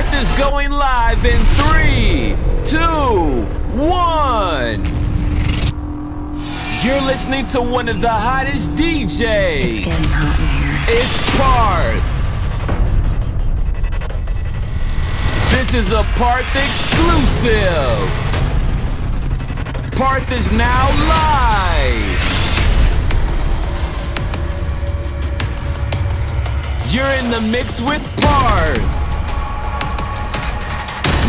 Parth is going live in three, two, one. You're listening to one of the hottest DJs. It's getting hot in here. It's Parth. This is a Parth exclusive. Parth is now live. You're in the mix with Parth.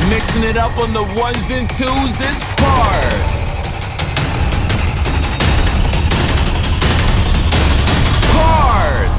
Mixing it up on the ones and twos is Parth. Parth.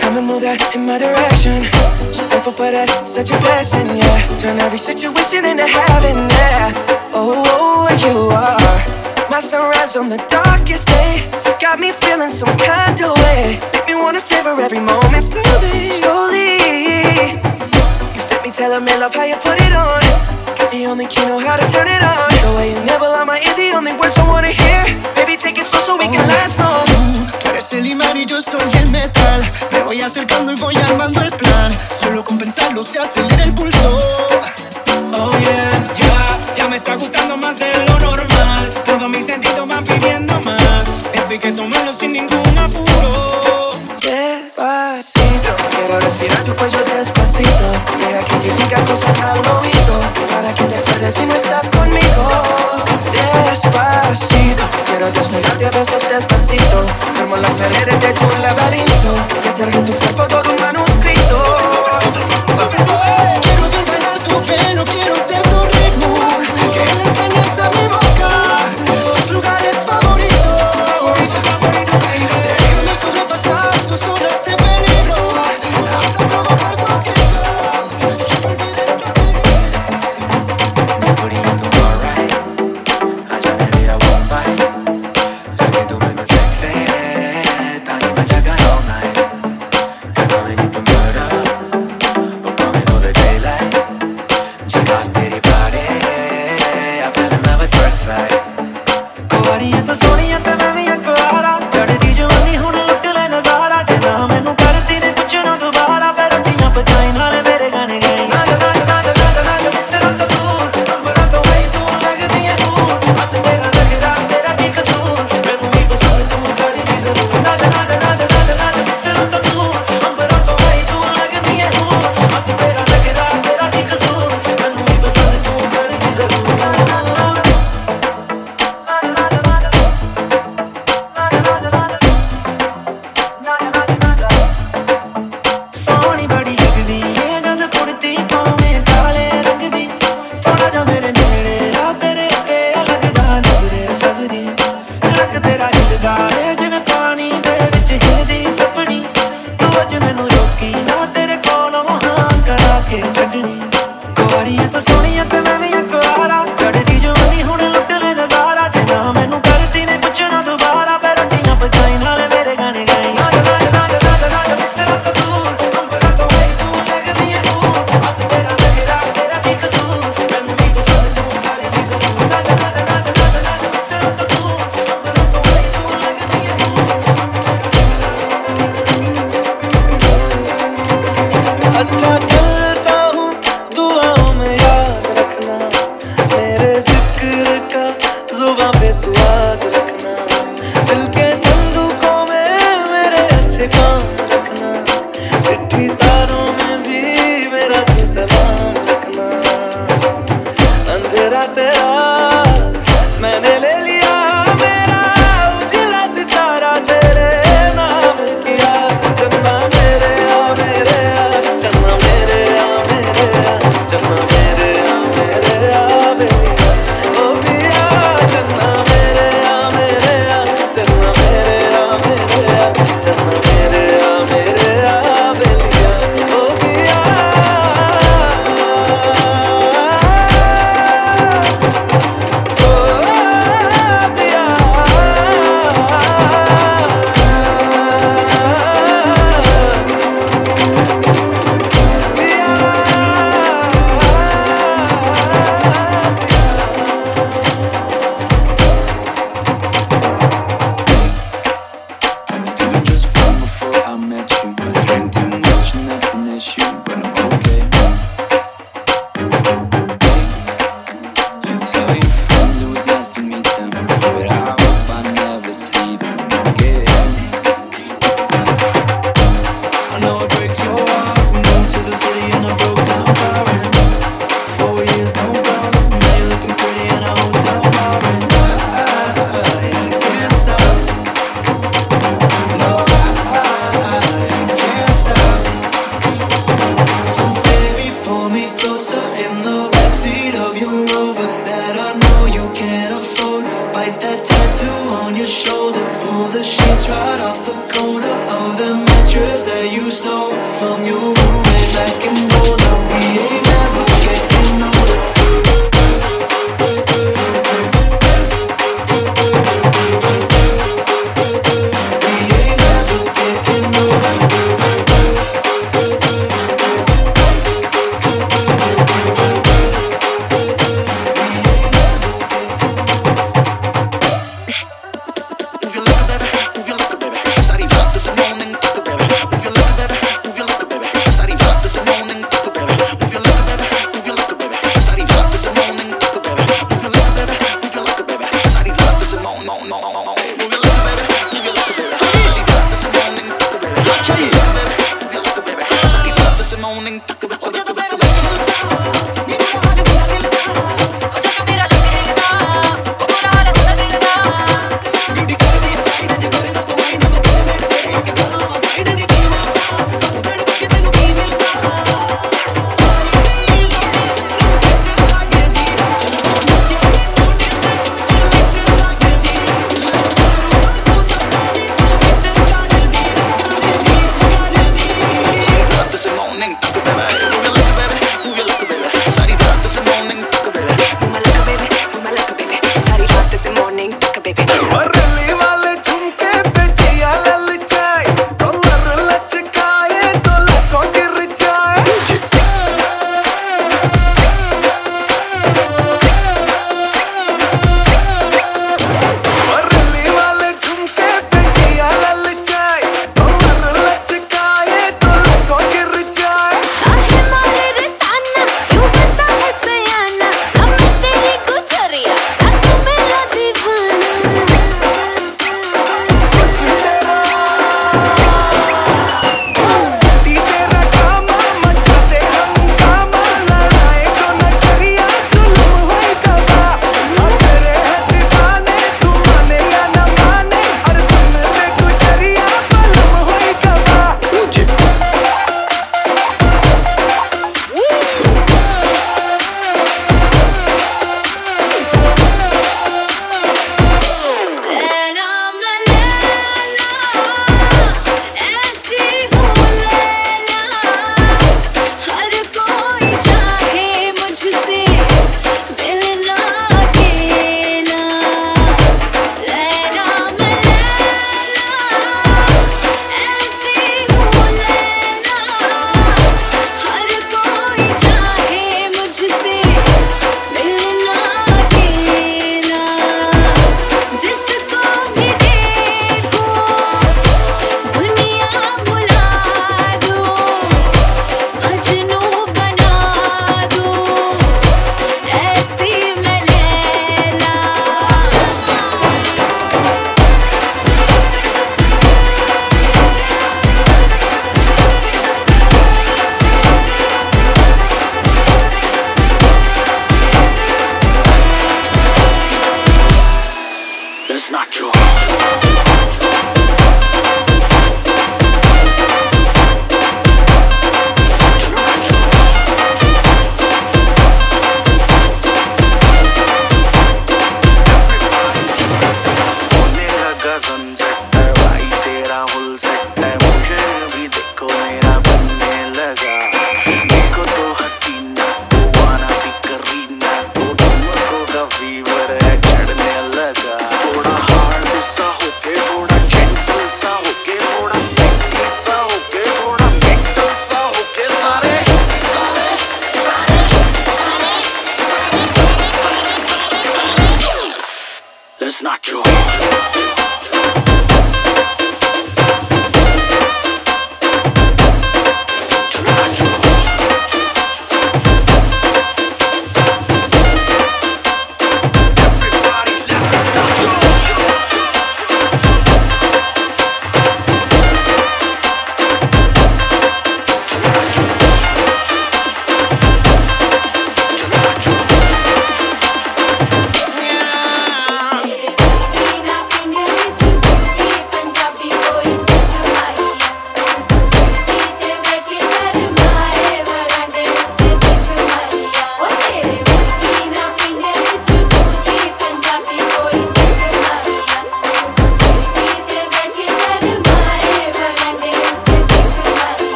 Come and move that in my direction. So thankful for that, such a blessing, yeah. Turn every situation into heaven, yeah. Oh, oh, you are my sunrise on the darkest day. Got me feeling some kind of way. Make me wanna savor every moment slowly, slowly. You fit me, telling me love how you put it on. Got the only key, know how to turn it on. The way you never lie my ear, the only words I wanna hear. Baby, take it slow so we can last long. Tú eres el imán y yo soy el metal. Me voy acercando y voy armando el plan. Solo con pensarlo se acelera el pulso. Oh yeah, ya, ya me está gustando tu cuello despacito. Deja que te diga cosas al oído. Para que te pierdas si no estás conmigo. Despacito, quiero desnudarte a besos despacito. Formo las paredes de tu laberinto. Y hacer de tu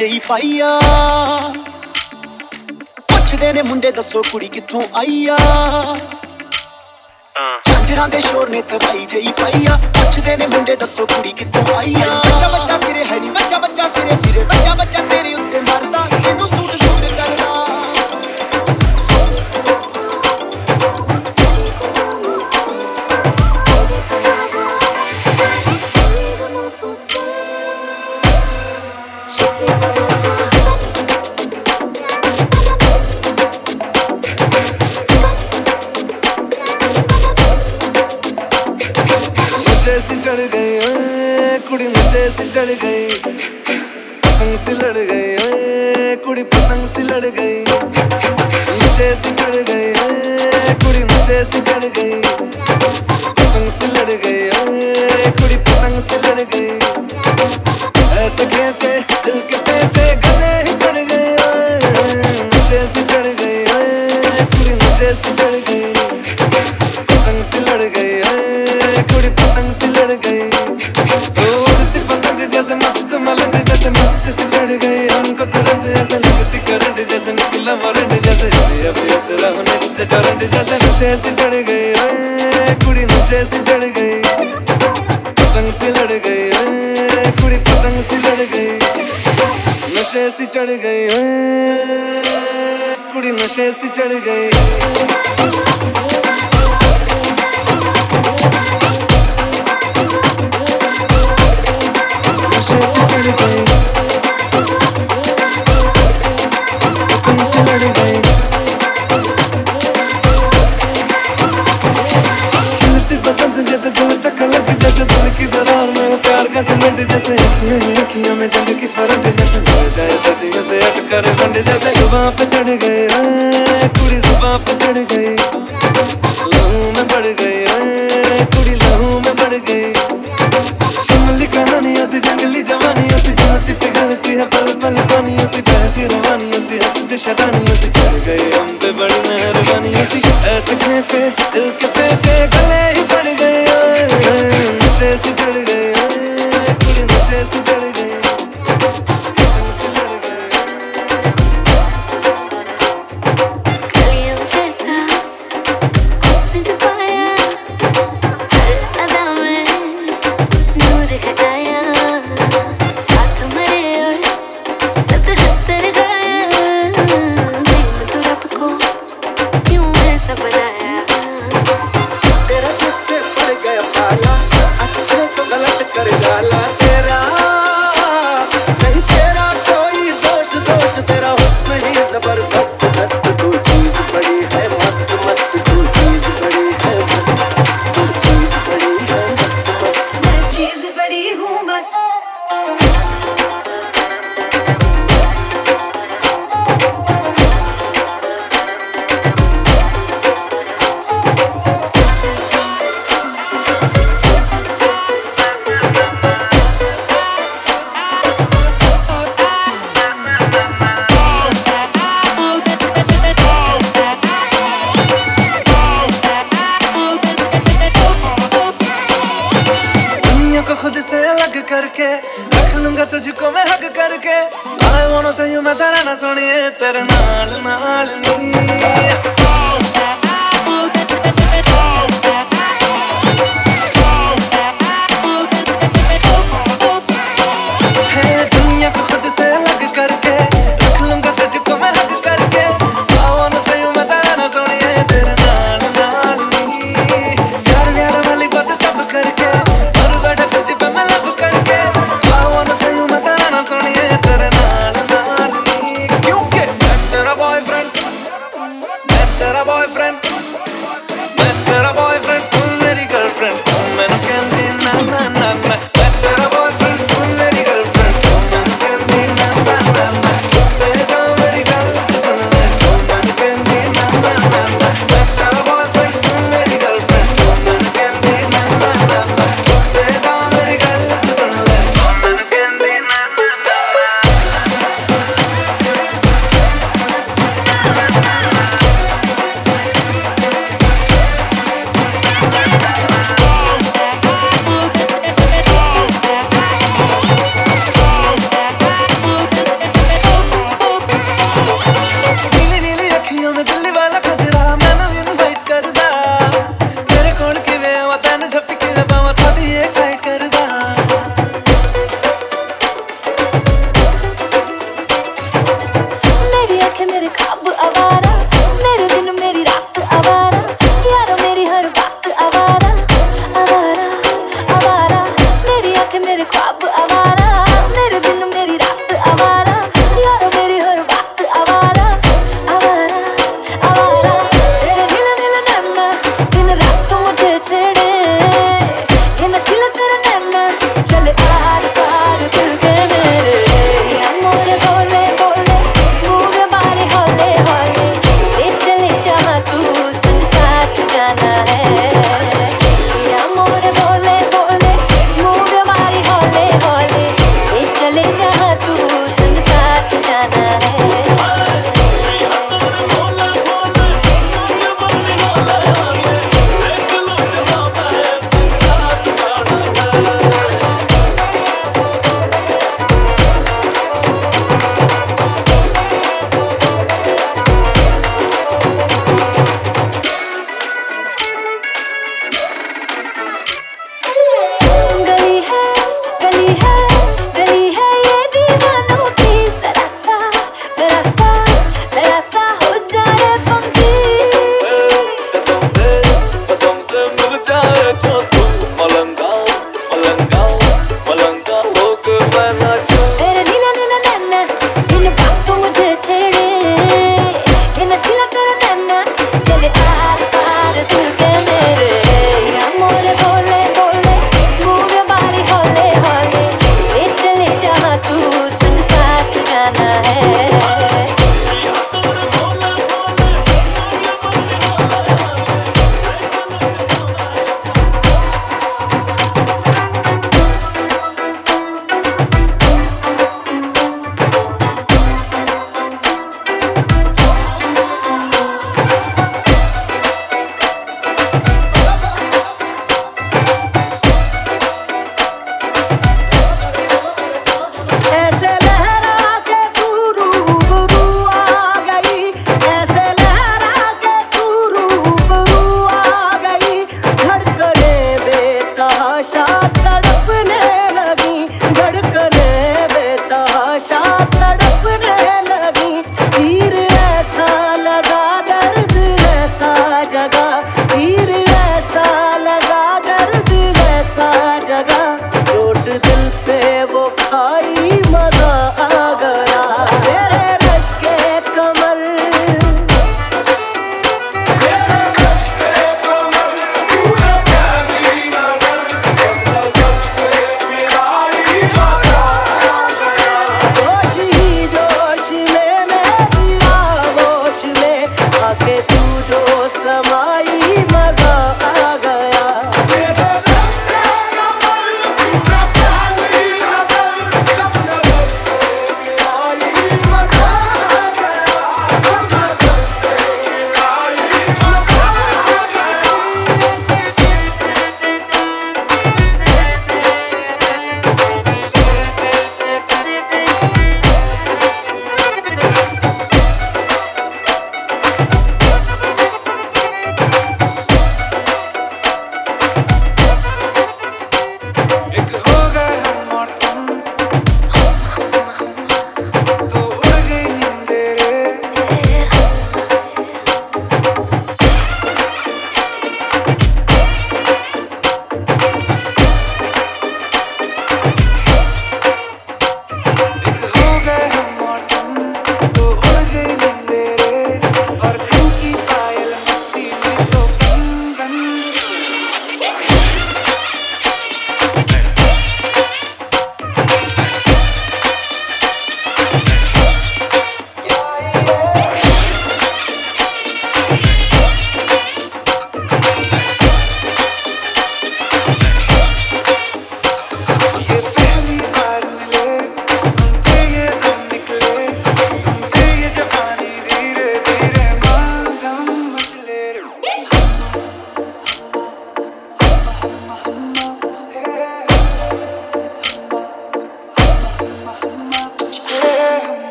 ਜਈ ਪਾਈਆ ਪੁੱਛਦੇ ਨੇ ਮੁੰਡੇ ਦੱਸੋ ਕੁੜੀ ਕਿੱਥੋਂ ਆਈ ਆ। ਝਾਂਜਰਾਂ ਦੇ ਸ਼ੋਰ ਨੇ ਦਵਾਈ ਜਈ ਪਾਈਆ ਪੁੱਛਦੇ ਨੇ ਮੁੰਡੇ ਦੱਸੋ ਕੁੜੀ ਕਿੱਥੋਂ ਆਈ ਆ। ਬੱਚਾ ਬੱਚਾ ਫਿਰੇ ਹੈ ਨਹੀਂ ਬੱਚਾ ਬੱਚਾ ਫਿਰੇ ਫਿਰੇ ਬੱਚਾ ਬੱਚਾ नशे से चढ़ गई कुड़ी नशे से चढ़ गई। पतंग से लड़ गई कुड़ी पतंग से लड़ गई। नशे से चढ़ गई कुड़ी नशे से चढ़ गई। पतंग से लड़ गई कुड़ी पतंग से लड़ गई। ऐसे खेचे, दिल के पेचे, गले ही पड़ गए नशे से चढ़ गई कुड़ी नशे से चढ़ गई। लड़ गई उड़ती पतंग जैसे मस्त, मलंग जैसे मस्त से चढ़ गई हमको तुरंत ऐसे लगती करंट जैसे निकला वारंट जैसे। से करंट जैसे नशे से चढ़ गई कुड़ी नशे से चढ़ गई पतंग से लड़ गई कुड़ी पतंग से लड़ गई नशे से चढ़ गई कुड़ी नशे से चढ़ गई मेरी अखियों में जंग की फरक जैसे बढ़ जाए सदियों से अटकर बंड जैसे जुबां पे चढ़ गए कुड़ी जुबां पे चढ़ गई लहू में बढ़ गई कुड़ी लहू में बढ़ गई पल पानी ऐसी बहती रवानी ऐसी ऐसी चल गई हम पे बड़ी मेहरबानी, ऐसी ऐसे दिल के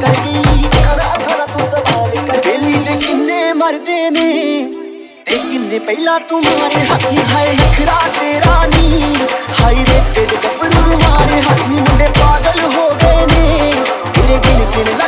ਕਰ ਗਈ ਖੜਾ ਖੜਾ ਤੂੰ ਸਵਾਲ ਕਰ। ਬੇਲੀ ਦੇ ਕਿੰਨੇ ਮਰਦੇ ਨੇ? ਤੇ ਕਿੰਨੇ ਪਹਿਲਾਂ ਤੂੰ ਮਾਰੇ ਹੱਥੀ? ਹਾਏ ਨਖਰਾ ਤੇਰਾ ਨੀ। ਹਾਏ ਰੇ, ਤੇਰੇ ਗੱਭਰੂ ਮਾਰੇ ਹੱਥੀ। ਮੁੰਡੇ ਪਾਗਲ ਹੋ ਗਏ ਨੇ। ਤੇਰੇ ਗਿਣ ਗਿਣ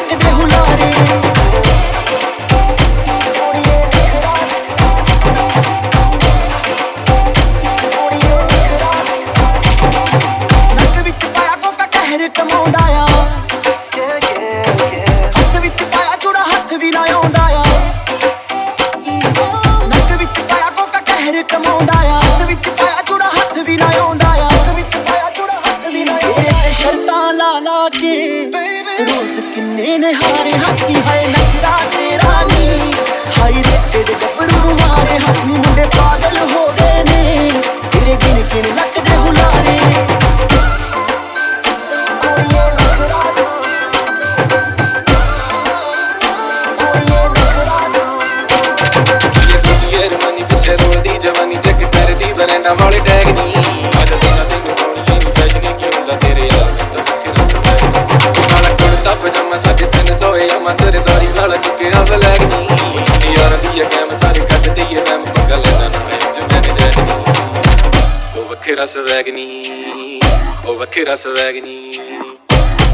ਮੈਂ ਸਰਦਾਰੀ ਨਾਲ ਚੁੱਕਿਆ ਬਲੈਕ ਨੀ ਚੁੱਕੀ ਯਾਰਾਂ ਦੀ। ਕੈਮ ਸਾਰੇ ਕੱਢ ਦਈਏ ਰੈਮ ਗੱਲ ਨਾ ਨਾ ਜੁੰਨੇ ਨੇ ਜੈਨ। ਉਹ ਵੱਖਰਾ ਸਵੈਗ ਨੀ ਉਹ ਵੱਖਰਾ ਸਵੈਗ ਨੀ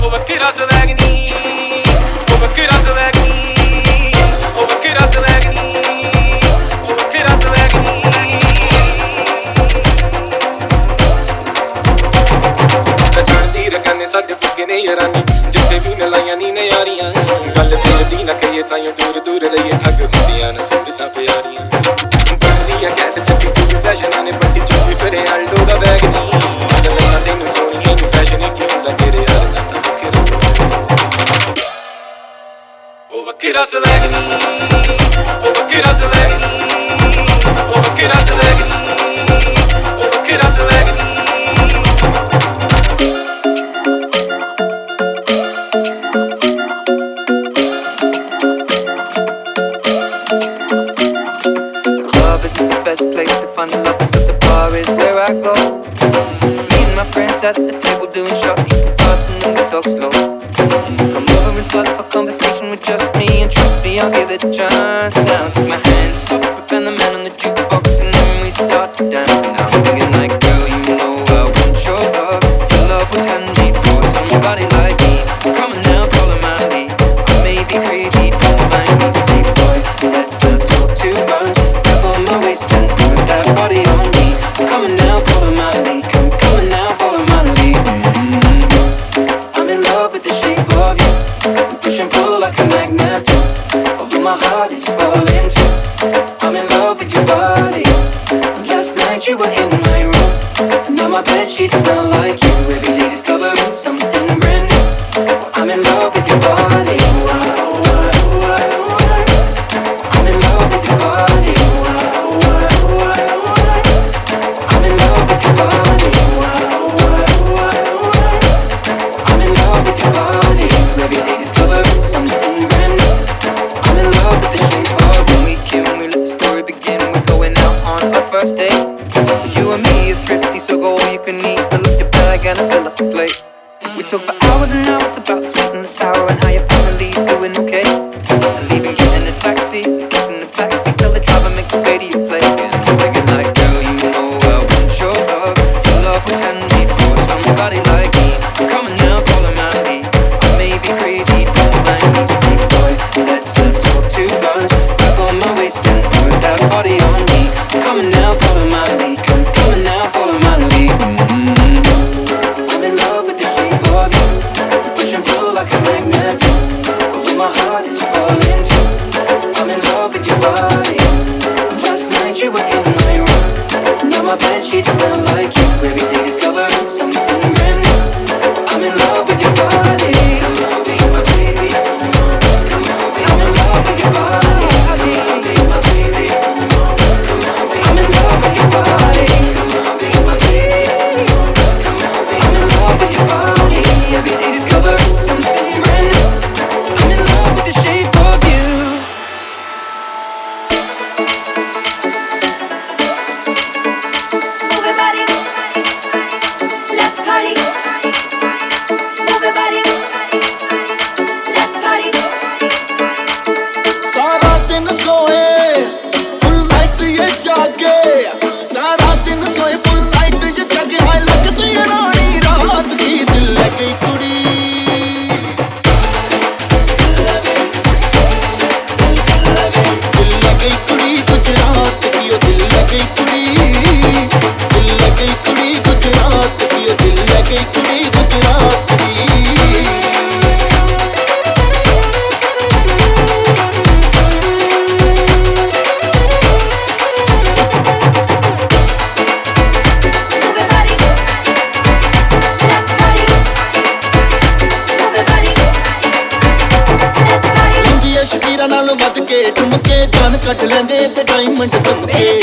ਉਹ ਵੱਖਰਾ ਸਵੈਗ ਨੀ ਉਹ ਵੱਖਰਾ ਸਵੈਗ ਨੀ ਉਹ ਵੱਖਰਾ ਸਵੈਗ ਨੀ ਉਹ ਵੱਖਰਾ ਸਵੈਗ ਨੀ ਤੇ ਚੜਦੀ ਰਗਾਨੇ ਸਾਡੇ ਪੁੱਗੇ ਨੇ ਯਾਰਾਨੀ। ਜਿੱਥੇ ਵੀ ਨਲਾਈਆਂ ਨੀ ਨਿਆਰੀਆਂ ਲੱਗਦੀ ਨਾ ਕਹੀਏ ਤਾਂ ਦੂਰ ਦੂਰ ਰਹੀਏ, ਠੱਗ ਹੁੰਦੀਆਂ ਨੇ ਸੂਰਤਾਂ ਪਿਆਰੀਆਂ। ਬੰਦੀਆਂ ਕੈਦ ਚੱਕੀ ਤੂੰ ਫੈਸ਼ਨਾਂ ਨੇ ਪੱਟੀ ਚੁੱਪੀ ਫਿਰੇ ਆਲਡੋ ਦਾ ਬੈਗ ਦੀ ਜਦੋਂ ਸਾਡੇ ਨੂੰ ਸੋਹਣੀਏ ਨੂੰ ਫੈਸ਼ਨ ਕੀ ਹੁੰਦਾ, ਤੇਰੇ ਹਰ ਦਾ ਤਾਂ ਵੱਖਰਾ ਸਵੈਗ ਉਹ ਵੱਖਰਾ ਸਵੈਗ ਉਹ ਵੱਖਰਾ swag Love club isn't the best place to find the lovers, so the bar is where I go. Me and my friends at the table doing shots, drinking fast and then we talk slow. Come over and start up a conversation with just me, and trust me, I'll give it a chance. Now take my ਝੁਮਕੇ ਝੁਮਕੇ ਜਾਨ ਕੱਟ ਲੈਂਦੇ ਤੇ diamond ਚਮਕੇ